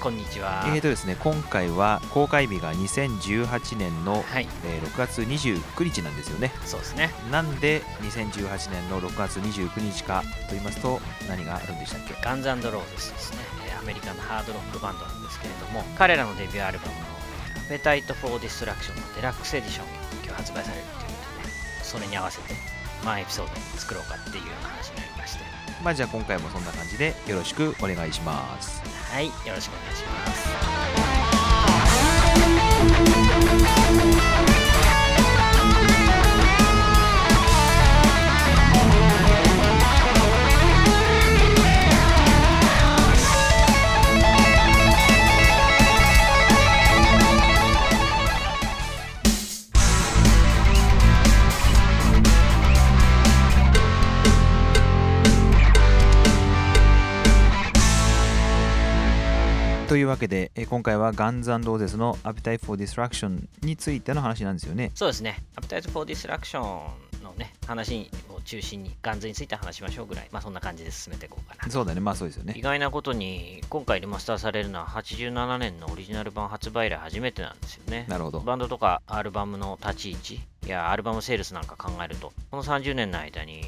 こんにちは。えーとですね、今回は公開日が2018年の、はい、えー6月29日なんですよね。そうですね。なんで2018年の6月29日かと言いますと何があるんでしたっけ？ガンズローゼスですね。えーアメリカのハードロックバンドなんですけれども、彼らのデビューアルバムの「 Appetite for Destruction」のデラックスエディションが今日発売されるということで、それに合わせてワンエピソード作ろうかっていう話になりまして、まあじゃあ今回もそんな感じでよろしくお願いします。はい、よろしくお願いします。というわけで、えー今回は Guns N' Roses の Appetite for Destruction についての話なんですよね。そうですね。 Appetite for Destruction のね、話を中心にガンズについて話しましょうぐらい、まあそんな感じで進めていこうかな。そうだね、まあそうですよね意。外なことに今回リマスターされるのは87年のオリジナル版発売以来初めてなんですよねなるほど。バンドとかアルバムの立ち位置やアルバムセールスなんか考えるとこの30年の間に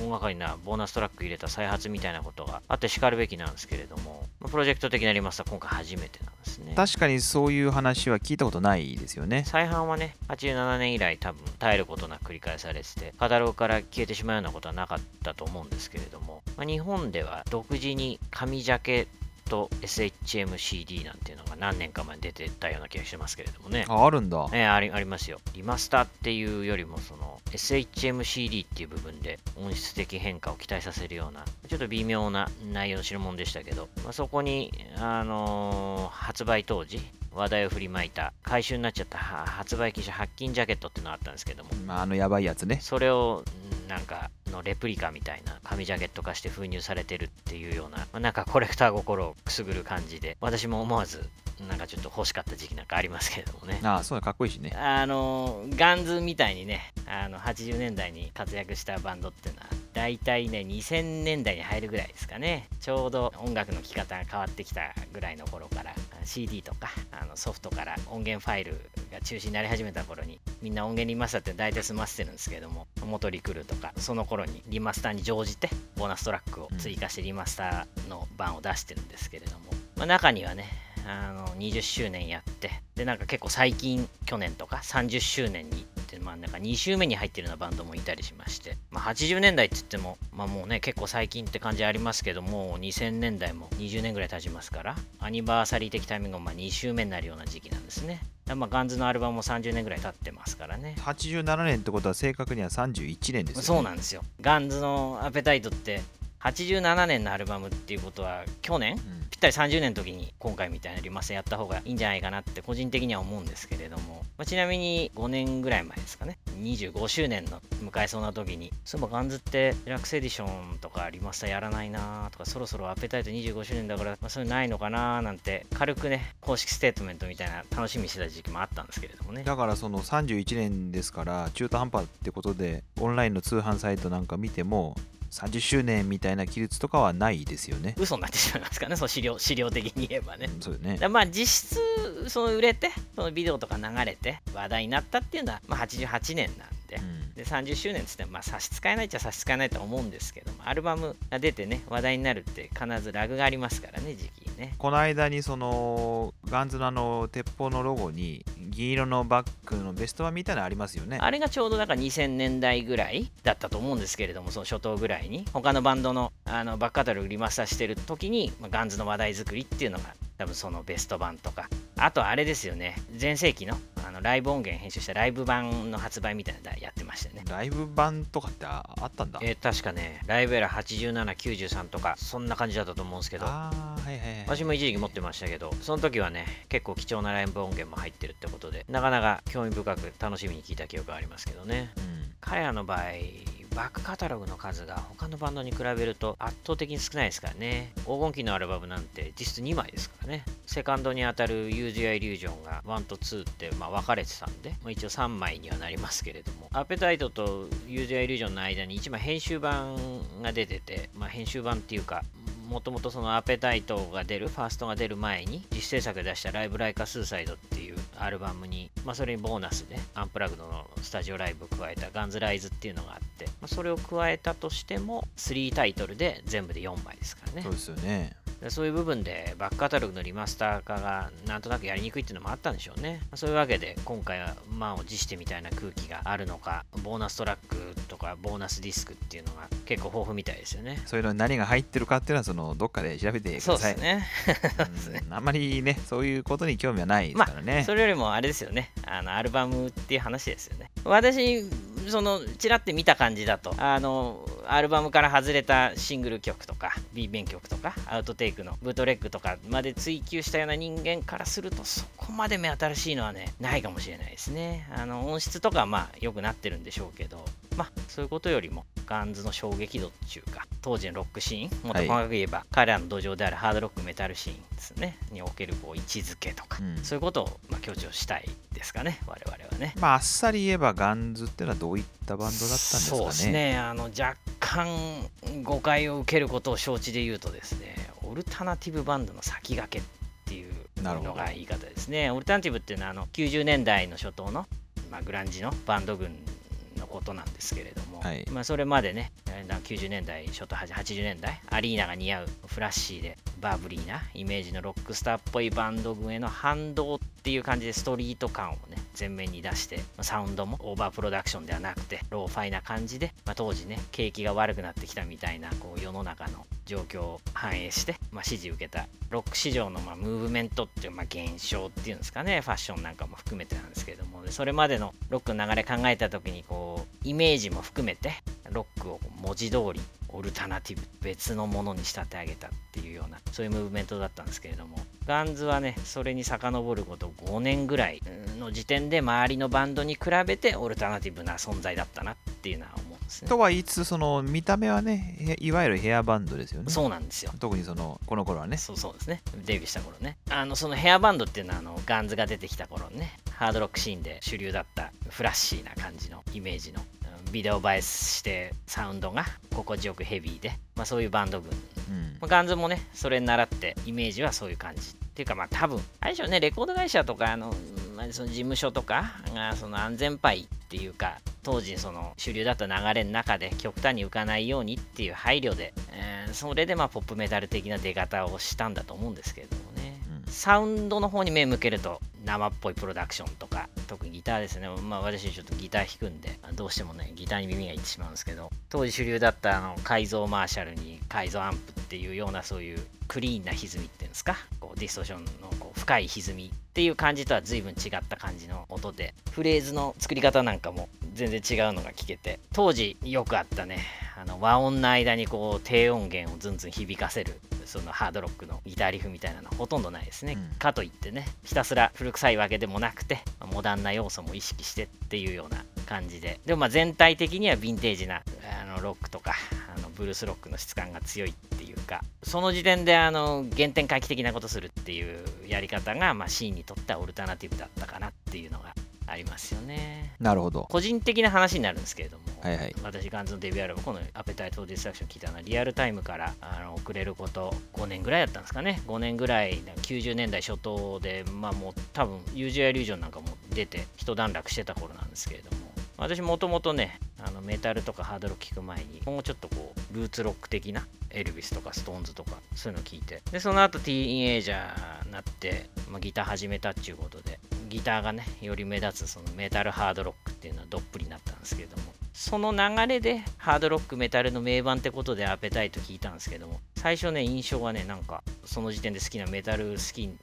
大掛かりなボーナストラック入れた再発みたいなことがあってしかるべきなんですけれどもまあプロジェクト的なリマスター今回初めてなんですね確かにそういう話は聞いたことないですよね。再販はね87年以来多分絶えることなく繰り返されててカタログから消えてしまうようなことはなかったと思うんですけれども、まあ日本では独自に紙ジャケと SHMCD なんていうのが何年か前に出てたような気がしてますけれどもねあ、あるんだ。えーありありますよ。リマスターっていうよりもその SHMCD っていう部分で音質的変化を期待させるようなちょっと微妙な内容の代物でしたけど、まあ、そこに、あのー発売当時話題を振りまいた回収になっちゃったは発売記者発金ジャケットっていうのがあったんですけどもまあ、あのやばいやつね。それをんなんかのレプリカみたいな紙ジャケット化して封入されてるっていうような、まあなんかコレクター心をくすぐる感じで私も思わずなんかちょっと欲しかった時期なんかありますけれどもねああ、そうだ、かっこいいしね。あのガンズみたいにねあの80年代に活躍したバンドっていうのは大体ね2000年代に入るぐらいですかねちょうど音楽の聴き方が変わってきたぐらいの頃から CD とかあのソフトから音源ファイル中心になり始めた頃にみんな音源リマスターって大体済ませてるんですけども元リクルとかその頃にリマスターに乗じてボーナストラックを追加してリマスターの版を出してるんですけれども、まあ、中にはねあの20周年やってでなんか結構最近去年とか30周年にってまあなんか2周目に入ってるようなバンドもいたりしまして、まあ、80年代って言ってもまあもうね結構最近って感じありますけどもう2000年代も20年ぐらい経ちますからアニバーサリー的タイミングがまあ2周目になるような時期なんですねまあガンズのアルバムも30年ぐらい経ってますからね。87年ってことは正確には31年ですよ、ね。そうなんですよ。ガンズのアペタイトって87年のアルバムっていうことは去年？うん。ぴったり30年の時に今回みたいなリマスターやった方がいいんじゃないかなって個人的には思うんですけれども、まあちなみに5年ぐらい前ですかね25周年の迎えそうな時にそういえばガンズってデラックスエディションとかリマスターやらないなとかそろそろアペタイト25周年だから、まあ、そういうのないのかななんて軽くね公式ステートメントみたいな楽しみにしてた時期もあったんですけれどもね。だからその31年ですから中途半端ってことでオンラインの通販サイトなんか見ても30周年みたいな記述とかはないですよね。嘘になってしまいますからね。その資料資料的に言えばね。うんそうよね。だ。まあ実質その売れてそのビデオとか流れて話題になったっていうのは、まあ、88年なんで。うん。で30周年っつってもまあ差し支えないっちゃ差し支えないと思うんですけどもアルバムが出てね話題になるって必ずラグがありますからね時期にねこの間にそのガンズのあの鉄砲のロゴに銀色のバッグのベスト版みたいなのありますよね。あれがちょうどだから2000年代ぐらいだったと思うんですけれどもその初頭ぐらいに他のバンドのあのバックカタログリマスターしてる時に、まあ、ガンズの話題作りっていうのが多分そのベスト版とかあとあれですよね。全盛期のあのライブ音源編集したライブ版の発売みたいなのやってましたよね。ライブ版とかってああったんだ。えー確かね。ライブエラー8793とかそんな感じだったと思うんですけど。はいはいはい。私も一時期持ってましたけどその時はね結構貴重なライブ音源も入ってるってことでなかなか興味深く楽しみに聞いた記憶がありますけどね。うん。彼らの場合バックカタログの数が他のバンドに比べると圧倒的に少ないですからね。黄金期のアルバムなんて実質2枚ですからね。セカンドにあたるユージアイリュージョンが1と2ってまあ分かれてたんで、まあ、一応3枚にはなりますけれども。アペタイトとユージアイリュージョンの間に1枚編集版が出てて、まあ、編集版っていうかもともとそのアペタイトが出るファーストが出る前に自主制作で出したライブライカスーサイドっていうアルバムに、まあ、それにボーナスでアンプラグドのスタジオライブを加えたガンズライズっていうのがあって、まあ、それを加えたとしても3タイトルで全部で4枚ですからね。そうですよね。そういう部分でバックカタログのリマスター化がなんとなくやりにくいっていうのもあったんでしょうね。そういうわけで今回は満を持してみたいな空気があるのか、ボーナストラックとかボーナスディスクっていうのが結構豊富みたいですよね。そういうのに何が入ってるかっていうのはそのどっかで調べてくそうださいですね。うんあんまりねそういうことに興味はないですからね、それよりもあれですよね。あのアルバムっていう話ですよね。私、そのちらって見た感じだと、あのアルバムから外れたシングル曲とか B 面曲とかアウトテイクのブートレックとかまで追求したような人間からするとそこまで目新しいのはねないかもしれないですね。あの音質とかまあ良くなってるんでしょうけど。まあそういうことよりもガンズの衝撃度っていうか当時のロックシーンもっと細かく言えば、彼らの土壌であるハードロックメタルシーンですねにおけるこう位置づけとか、うん。そういうことをまあ強調したいですかね我々はね。まああっさり言えばガンズっていうのはどういったバンドだったんですかね。そうですねあの若干誤解を受けることを承知で言うとですねオルタナティブバンドの先駆けっていうのが言い方ですね。オルタナティブっていうのはあの90年代の初頭の、まあ、グランジのバンド群のことなんですけれども、はい。まあ、それまでねえー90年代初頭80年代アリーナが似合うフラッシーでバブリーなイメージのロックスターっぽいバンド群への反動っていう感じでストリート感をね前面に出してまあサウンドもオーバープロダクションではなくてローファイな感じで、まあ、当時ね景気が悪くなってきたみたいなこう世の中の状況を反映して、まあ、支持受けたロック市場のまあムーブメントっていう、まあ、現象っていうんですかねファッションなんかも含めてなんですけれどもでそれまでのロックの流れ考えた時にこうイメージも含めてロックを文字通りオルタナティブ別のものに仕立て上げたっていうようなそういうムーブメントだったんですけれどもガンズはねそれに遡ること5年ぐらいの時点で周りのバンドに比べてオルタナティブな存在だったなっていうのは思うんですね。とは言いつつその見た目はねへいわゆるヘアバンドですよね。そうなんですよ。特にそのこの頃はね。そうそうですね。デビューした頃ね。あのそのヘアバンドっていうのはあのガンズが出てきた頃ねハードロックシーンで主流だったフラッシーな感じのイメージのうんビデオ映えしてサウンドが心地よくヘビーで、まあ、そういうバンド群うんまあガンズもね、それに習って、イメージはそういう感じ。っていうか、まあ多分、あれでしょうね、レコード会社とか、あの、まあその事務所とかが、その安全牌っていうか、当時その主流だった流れの中で極端に浮かないようにっていう配慮で、えーそれでまあポップメタル的な出方をしたんだと思うんですけれどもね。うんサウンドの方に目向けると生っぽいプロダクションとか特にギターですね。まあ私ちょっとギター弾くんでどうしてもねギターに耳がいってしまうんですけど当時主流だったあの改造マーシャルに改造アンプっていうようなそういうクリーンな歪みっていうんですかこうディストーションのこう深い歪みっていう感じとは随分違った感じの音でフレーズの作り方なんかも全然違うのが聞けて当時よくあったねあの和音の間にこう低音源をずんずん響かせるそのハードロックのギターリフみたいなのはほとんどないですね、うん。かといってねひたすら古臭いわけでもなくてモダンな要素も意識してっていうような感じで。でもまあ全体的にはヴィンテージなあのロックとかあのブルースロックの質感が強いっていうかその時点であの原点回帰的なことするっていうやり方が、まあ、シーンにとってはオルタナティブだったかなっていうのがありますよね。なるほど。個人的な話になるんですけれども、はいはい。私ガンズのデビューアルバムこの「アペタイト・ディストラクション」聞いたのはリアルタイムからあの遅れること5年ぐらいだったんですかね。5年ぐらい90年代初頭でまあもう多分ユージア・イリュージョンなんかも出て一段落してた頃なんですけれども私もともとねあのメタルとかハードロック聞く前にもうちょっとこうルーツロック的なエルビスとかストーンズとかそういうの聞いてでその後ティーンエイジャーになって、まあ、ギター始めたっていうことでギターがねより目立つそのメタルハードロックっていうのはどっぷりになったんですけれどもその流れでハードロックメタルの名盤ってことでアペタイト聞いたんですけども最初ね印象がねなんかその時点で好きなメタル好きに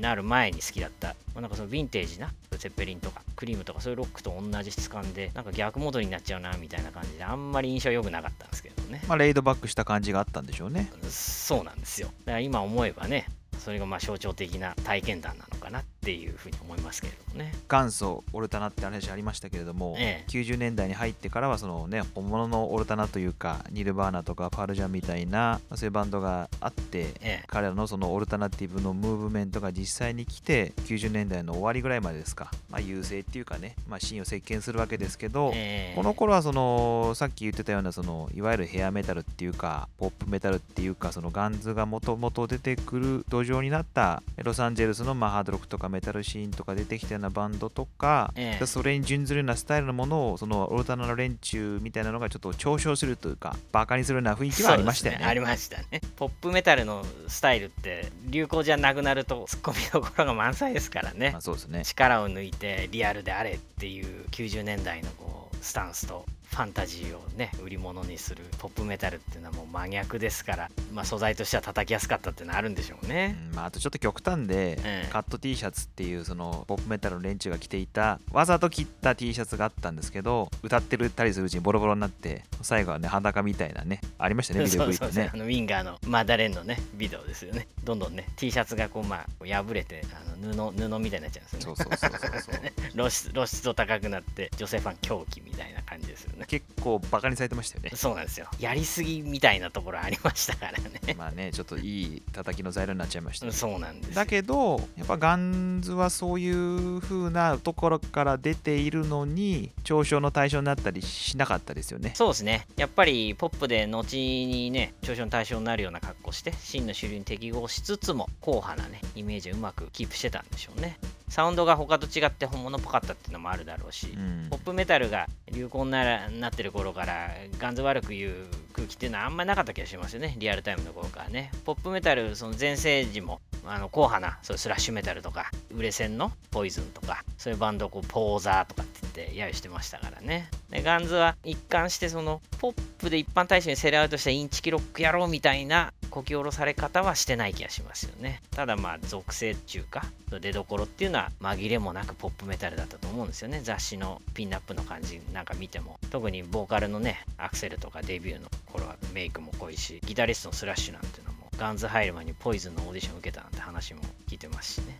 なる前に好きだった、まあなんかそのヴィンテージなセッペリンとかクリームとかそういうロックと同じ質感でなんか逆戻りになっちゃうなみたいな感じであんまり印象良くなかったんですけどね。まあレイドバックした感じがあったんでしょうね。そうなんですよ。だから今思えばねそれがまあ象徴的な体験談なのかかなっていうふうに思いますけれどもね。元祖オルタナって話ありましたけれども、ええ。90年代に入ってからはそのね本物のオルタナというかニルバーナとかパールジャンみたいなそういうバンドがあって、ええ。彼らのそのオルタナティブのムーブメントが実際に来て90年代の終わりぐらいまでですか、まあ、優勢っていうかね、まあ、シーンを席巻するわけですけど、ええ。この頃はそのさっき言ってたようなそのいわゆるヘアメタルっていうかポップメタルっていうかそのガンズがもともと出てくる土壌になったロサンゼルスのまあハードロックとかメタルシーンとか出てきたようなバンドとか、ええそれに準ずるようなスタイルのものをそのオルタナの連中みたいなのがちょっと嘲笑するというかバカにするような雰囲気はありましたよね。そうですありましたねポップメタルのスタイルって流行じゃなくなるとツッコミどころが満載ですからねまあ、そうですね。力を抜いてリアルであれっていう90年代のこうスタンスとファンタジーをね売り物にするポップメタルっていうのはもう真逆ですから、まあ、素材としては叩きやすかったっていうのはあるんでしょうね。うんまあ、あとちょっと極端で、ええ。カット T シャツっていうそのポップメタルの連中が着ていたわざと切った T シャツがあったんですけど歌ってるたりするうちにボロボロになって最後はね裸みたいなねありましたね ビデオ V ってね。あのウィンガーのマダレンのねビデオですよね。どんどんね T シャツがこうまあ破れてあの布布みたいになっちゃうんですよね。そうそうそうそうそう。露出露出度高くなって女性ファン狂気みたいな感じですよね。結構バカにされてましたよね。そうなんですよ。やりすぎみたいなところありましたからね。まあねちょっといい叩きの材料になっちゃいましたね。そうなんですよ。だけどやっぱガンズはそういう風なところから出ているのに嘲笑の対象になったりしなかったですよね。そうですね。やっぱりポップで後にね嘲笑の対象になるような格好して真の主流に適合しつつも硬派なねイメージをうまくキープしてたんでしょうねサウンドが他と違って本物っぽかったっていうのもあるだろうし、うん。ポップメタルが流行にならなってる頃からガンズ悪く言う空気っていうのはあんまりなかった気がしますよね。リアルタイムの頃からね。ポップメタルその全盛時もあの硬派なそういうスラッシュメタルとか売れ線のポイズンとかそういうバンドをこうポーザーとかって言って揶揄してましたからね。でガンズは一貫してそのポップで一般大衆に sell out したインチキロック野郎みたいなこき下ろされ方はしてない気がしますよね。ただまあ属性っていうか出どころっていうのは紛れもなくポップメタルだったと思うんですよね。雑誌のピンナップの感じなんか見ても。特にボーカルのねアクセルとかデビューの頃はメイクも濃いしギタリストのスラッシュなんていうのもガンズ入る前にポイズンのオーディション受けたなんて話も聞いてますしね。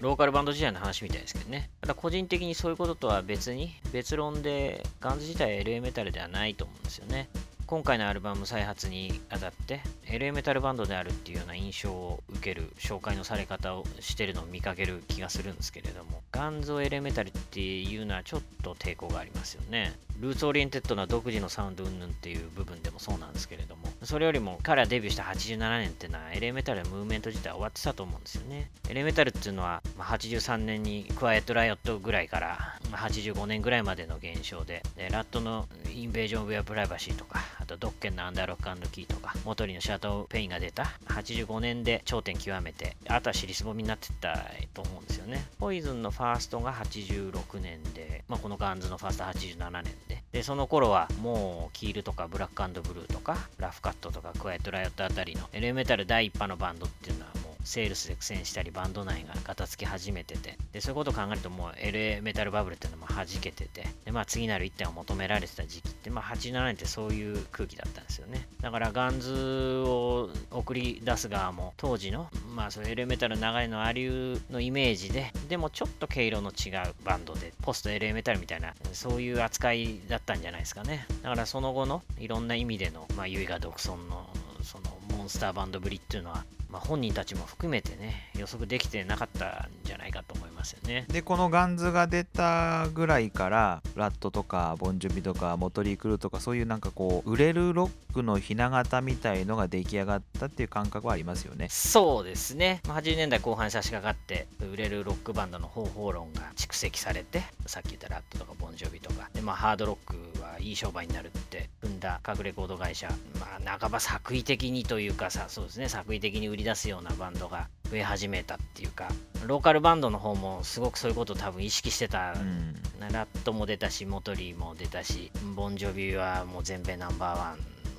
ローカルバンド時代の話みたいですけどね。ただ個人的にそういうこととは別に、別論で、ガンズ自体は LA メタルではないと思うんですよね。今回のアルバム再発にあたって LA メタルバンドであるっていうような印象を受ける紹介のされ方をしてるのを見かける気がするんですけれどもガンズを LA メタルっていうのはちょっと抵抗がありますよね。 roots-oriented な独自のサウンド云々っていう部分でもそうなんですけれどもそれよりも彼らデビューした87年っていうのは LA メタルのムーブメント自体終わってたと思うんですよね。LA メタルっていうのは、まあ、83年にクワイエット・ライオットぐらいから、まあ、85年ぐらいまでの現象ででラットのInvasion of Your Privacy とかドッケンの Under Lock and Key とかモトリーの Theatre of Pain が出た。85年で頂点極めてあとは尻すぼみになってったと思うんですよね。ポイズンのファーストが86年で、まあ、このガンズのファースト87年で。でその頃はもうキールとかブラックンブルーとかラフカットとかクワイト・ライオットあたりの LA メタル第1波のバンドっていうのはセールスで苦戦したりバンド内がガタつき始めててでそういうことを考えるともう LA メタルバブルっていうのも弾けててでまあ次なる一手を求められてた時期ってまあ87年ってそういう空気だったんですよね。だからガンズを送り出す側も当時のまあそう LA メタルの流れのありうのイメージででもちょっと毛色の違うバンドでポスト LA メタルみたいなそういう扱いだったんじゃないですかね。だからその後のいろんな意味でのまあが独尊のそのモンスターバンドぶりっていうのはまあ、本人たちも含めてね予測できてなかったんじゃないかと思いますよね。でこのガンズが出たぐらいからラットとかボンジョビとかモトリークルーとかそういうなんかこう売れるロックのひな形みたいのが出来上がったっていう感覚はありますよね。そうですね、まあ80年代後半に差し掛かって売れるロックバンドの方法論が蓄積されてさっき言ったラットとかボンジョビとかで、まあ、ハードロックはいい商売になるって踏んだ各レコード会社、まあ、半ば作為的にというかさそうですね作為的に売り出すようなバンドが増え始めたっていうかローカルバンドの方もすごくそういうことを多分意識してた、うんラットも出たしモトリーも出たしボンジョビはもう全米ナンバーワン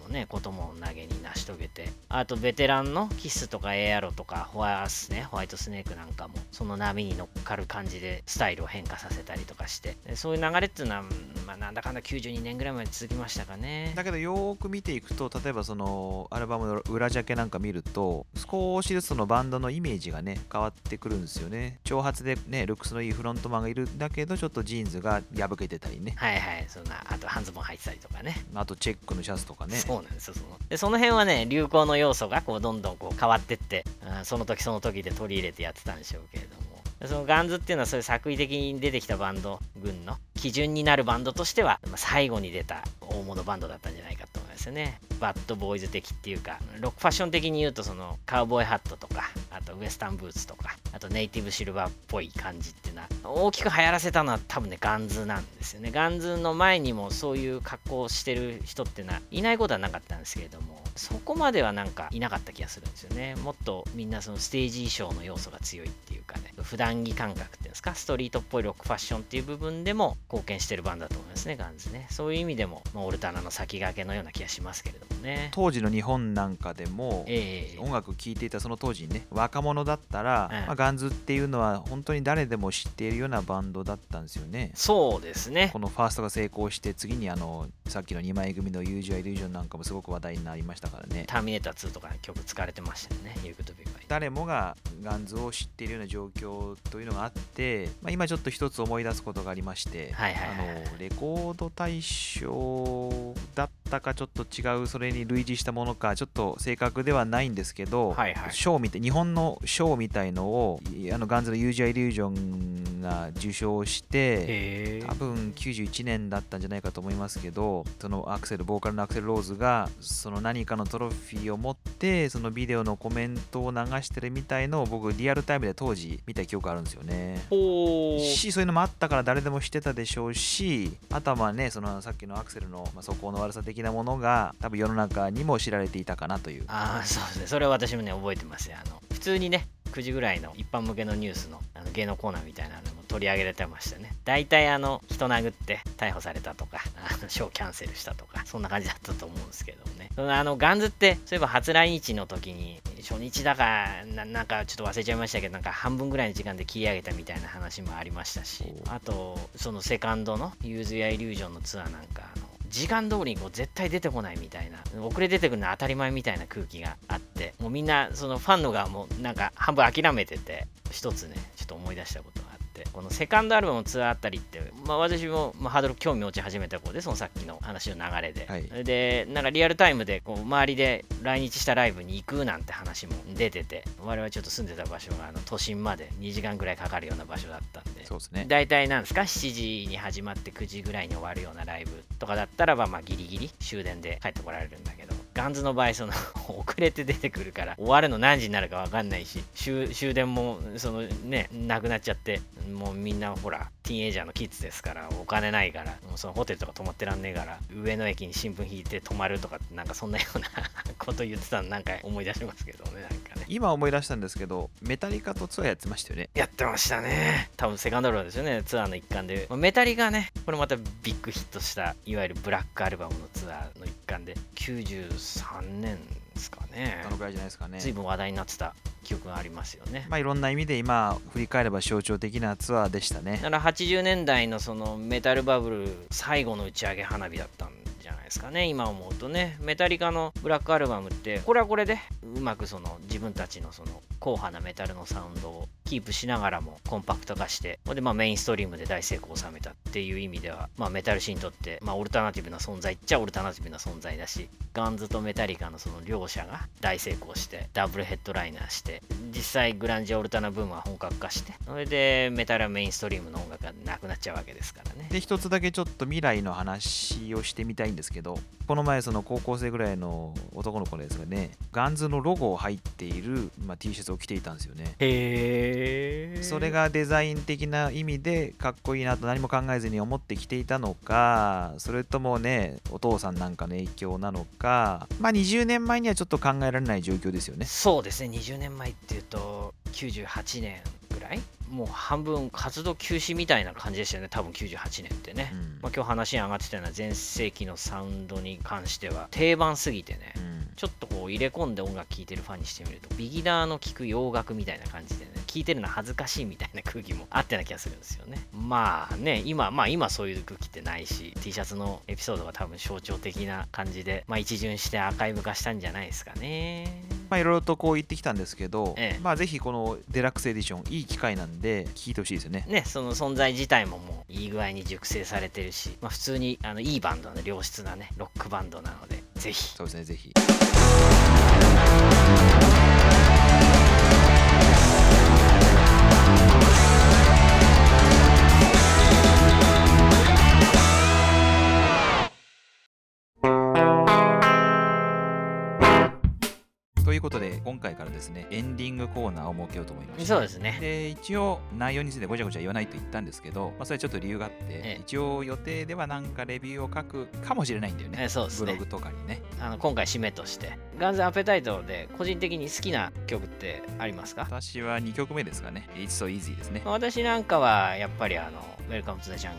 ねことも投げに成し遂げて。あとベテランのキスとかエアロとかホワイスねホワイトスネークなんかもその波に乗っかる感じでスタイルを変化させたりとかして。でそういう流れっていうのは、まあなんだかんだ92年ぐらいまで続きましたかね。だけどよーく見ていくと例えばそのアルバムの裏ジャケなんか見ると少しずつそのバンドのイメージがね変わってくるんですよね。長髪でねルックスのいいフロントマンがいるんだけどちょっとジーンズが破けてたりね。はいはい。そんなあと半ズボン履いてたりとかね。あとチェックのシャツとかね。そうなんですよその。でその辺はね流行の要素がこうどんどんこう変わってってあその時その時で取り入れてやってたんでしょうけれども。そのガンズっていうのはそういう作為的に出てきたバンド群の基準になるバンドとしては、まあ、最後に出た大物バンドだったんじゃないかと思いますよね。バッドボーイズ的っていうかロックファッション的に言うとそのカウボーイハットとかあとウエスタンブーツとかあとネイティブシルバーっぽい感じっていうのは大きく流行らせたのは多分ねガンズなんですよね。ガンズの前にもそういう格好をしてる人っていうのはいないことはなかったんですけれどもそこまではなんかいなかった気がするんですよね。もっとみんなそのステージ衣装の要素が強いっていうかね。普段着感覚っていうんですか？ストリートっぽいロックファッションっていう部分でも貢献してるバンドだと思いますねガンズね。そういう意味でも、まあ、オルタナの先駆けのような気がしますけれどもね。当時の日本なんかでも、ええ音楽聴いていたその当時にね若者だったら、うんまあ、ガンズっていうのは本当に誰でも知っているようなバンドだったんですよね。そうですね。このファーストが成功して次にあのさっきの2枚組の「ユージュア・イリュージョン」なんかもすごく話題になりましたからね。ターミネーター2とかの曲使われてましたよね。言うことビバイ誰もがガンズを知っているような状況というのがあって、まあ、今ちょっと一つ思い出すことがありまして、はいはいはいあのレコード大賞だったかちょっと違うそれに類似したものかちょっと正確ではないんですけど、はいはい。賞みたい日本の賞みたいのをいあのガンズのユージュア・イリュージョンが受賞して多分91年だったんじゃないかと思いますけどそのアクセルボーカルのアクセル・ローズがその何かのトロフィーを持ってそのビデオのコメントを流してるみたいのを僕リアルタイムで当時見た記憶あるんですよね。しそういうのもあったから誰でも知ってたでしょうしあとはまあねそのさっきのアクセルの、まあ、素行の悪さ的なものが多分世の中にも知られていたかなという。ああそうですね。それは私もね覚えてますよ。あの普通にね9時ぐらいの一般向けのニュースのあの芸能コーナーみたいなのも取り上げられてましたね。大体あの人殴って逮捕されたとかあのショーキャンセルしたとかそんな感じだったと思うんですけどもね。そのあのガンズってそういえば初来日の時に初日だかななんかちょっと忘れちゃいましたけどなんか半分ぐらいの時間で切り上げたみたいな話もありましたしあとそのセカンドの Use Your Illusion のツアーなんか時間通りにこう絶対出てこないみたいな遅れ出てくるのは当たり前みたいな空気があってもうみんなそのファンの側もなんか半分諦めてて一つねちょっと思い出したことってこのセカンドアルバムのツアーあたりって、まあ、私も、まあ、ハードル興味持ち始めた子でそのさっきの話の流れで、はい。でなんかリアルタイムでこう周りで来日したライブに行くなんて話も出てて我々ちょっと住んでた場所があの都心まで2時間ぐらいかかるような場所だったんで。そうですね。大体なんですか？7時に始まって9時ぐらいに終わるようなライブとかだったらばまあギリギリ終電で帰ってこられるんだけどガンズの場合その 遅れて出てくるから終わるの何時になるか分かんないし終終電もそのねなくなっちゃってもうみんなほらティーンエイジャーのキッズですからお金ないからもうそのホテルとか泊まってらんねえから上野駅に新聞敷いて泊まるとかってなんかそんなような こと言ってたのなんか思い出しますけどねなんかね。今思い出したんですけどメタリカとツアーやってましたよね。やってましたね。多分セカンドローですよねツアーの一環で。まあメタリカねこれまたビッグヒットしたいわゆるブラックアルバムのツアーの一環で。93年ですかね。あのぐらいじゃないですかね。随分話題になってた記憶がありますよね。まあいろんな意味で今振り返れば象徴的なツアーでしたね。だから80年代のそのメタルバブル最後の打ち上げ花火だったんじゃないですかね。今思うとね。メタリカのブラックアルバムってこれはこれでうまくその自分たちのその硬派なメタルのサウンドをキープしながらもコンパクト化してでまあメインストリームで大成功を収めたっていう意味では、まあ、メタルシーンにとって、まあ、オルタナティブな存在っちゃオルタナティブな存在だしガンズとメタリカのその両者が大成功してダブルヘッドライナーして実際グランジオルタナブームは本格化してそれでメタルはメインストリームの音楽がなくなっちゃうわけですからね。で一つだけちょっと未来の話をしてみたいんですけどこの前その高校生ぐらいの男の子のやつがねガンズのロゴを入っている、まあ、T シャツを着ていたんですよね。へえそれがデザイン的な意味でかっこいいなと何も考えずに思って着ていたのかそれともねお父さんなんかの影響なのか。まあ20年前にはちょっと考えられない状況ですよね。そうですね。20年前っていうと98年ぐらいもう半分活動休止みたいな感じでしたよね。多分98年ってね、うん。まあ、今日話に上がってたような全盛期のサウンドに関しては定番すぎてねうん。ちょっとこう入れ込んで音楽聴いてるファンにしてみるとビギナーの聴く洋楽みたいな感じでね聴いてるの恥ずかしいみたいな空気もあったような気がするんですよね。まあね今まあ今そういう空気ってないし T シャツのエピソードが多分象徴的な感じでまあ一巡してアーカイブ化したんじゃないですかねまあいろいろとこう言ってきたんですけど、ええ。まあぜひこのデラックスエディションいい機会なんで聞いてほしいですよね。ね、その存在自体ももういい具合に熟成されてるし、まあ、普通にあのいいバンドの良質なねロックバンドなのでぜひ。そうですねぜひということで今回からですねエンディングコーナーを設けようと思いましたそうですね。で一応内容についてごちゃごちゃ言わないと言ったんですけど、まあ、それはちょっと理由があって、ええ。一応予定ではなんかレビューを書くかもしれないんだよね、えそうですね。ブログとかにね。あの今回締めとして。ガンズアペタイトで個人的に好きな曲ってありますか？私は2曲目ですかね。It's So Easy ですね。私なんかはやっぱりあの「Welcome to the Jungle」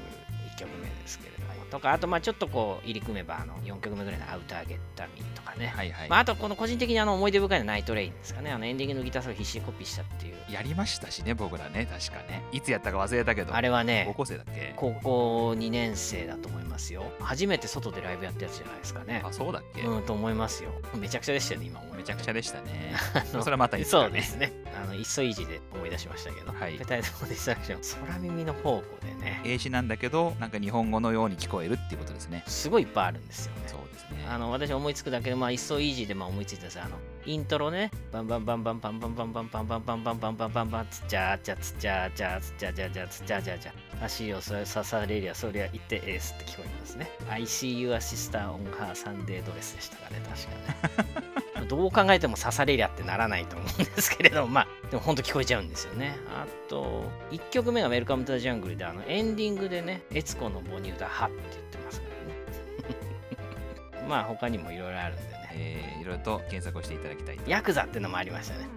1曲目ですけれどもとかあとまあちょっとこう入り組めばあの4曲目ぐらいの「アウターゲッタミン」とかね、はいはい、まあ、あとこの個人的にあの思い出深いのナイトレインですかね。あのエンディングのギターソロ必死にコピーしたっていう。やりましたしね僕らね。確かねいつやったか忘れたけど。あれはね高校生だっけ？高校2年生だと思いますよ。初めて外でライブやったやつじゃないですかね。あそうだっけ、うんと思いますよ。めちゃくちゃでしたよね今思いめちゃくちゃでしたね。のそれはまたいつかね。そうですね。あのいっそイージーで思い出しましたけど、はい。ペタイトディストラクション。空耳の方向でね。英詞なんだけどなんか日本語のように聞こえるっていうことですね。すごいいっぱいあるんですよね。そうですね。あの私思いつくだけで、まあ、いっそイージーでまあ思いついたんですあのイントロね、バンバンバンバンバンバンバンバンバンバンバンバンバンバンバンバンつっちゃーちゃつっちゃーちゃつっちゃーちゃちゃつっちゃーちゃちゃ足をそれ刺されりゃそりゃ言ってエースって聞こえますね I see your sister on her Sunday dress でしたかね確かねどう考えても刺されりゃってならないと思うんですけれどもまあでも本当聞こえちゃうんですよねあと1曲目が「ウェルカム・トゥ・ジャングル」であのエンディングでね悦子の母乳だ「は」って言ってますからねまあ他にもいろいろあるんでえーいろいろと検索をしていただきたいと。ヤクザってのもありましたね。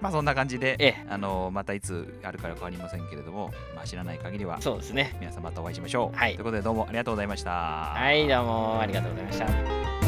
まあそんな感じで、ええ。あのまたいつあるかは変わりませんけれども、まあ、知らない限りはそうですね。皆さんまたお会いしましょう。はい。ということでどうもありがとうございました。はいどうもありがとうございました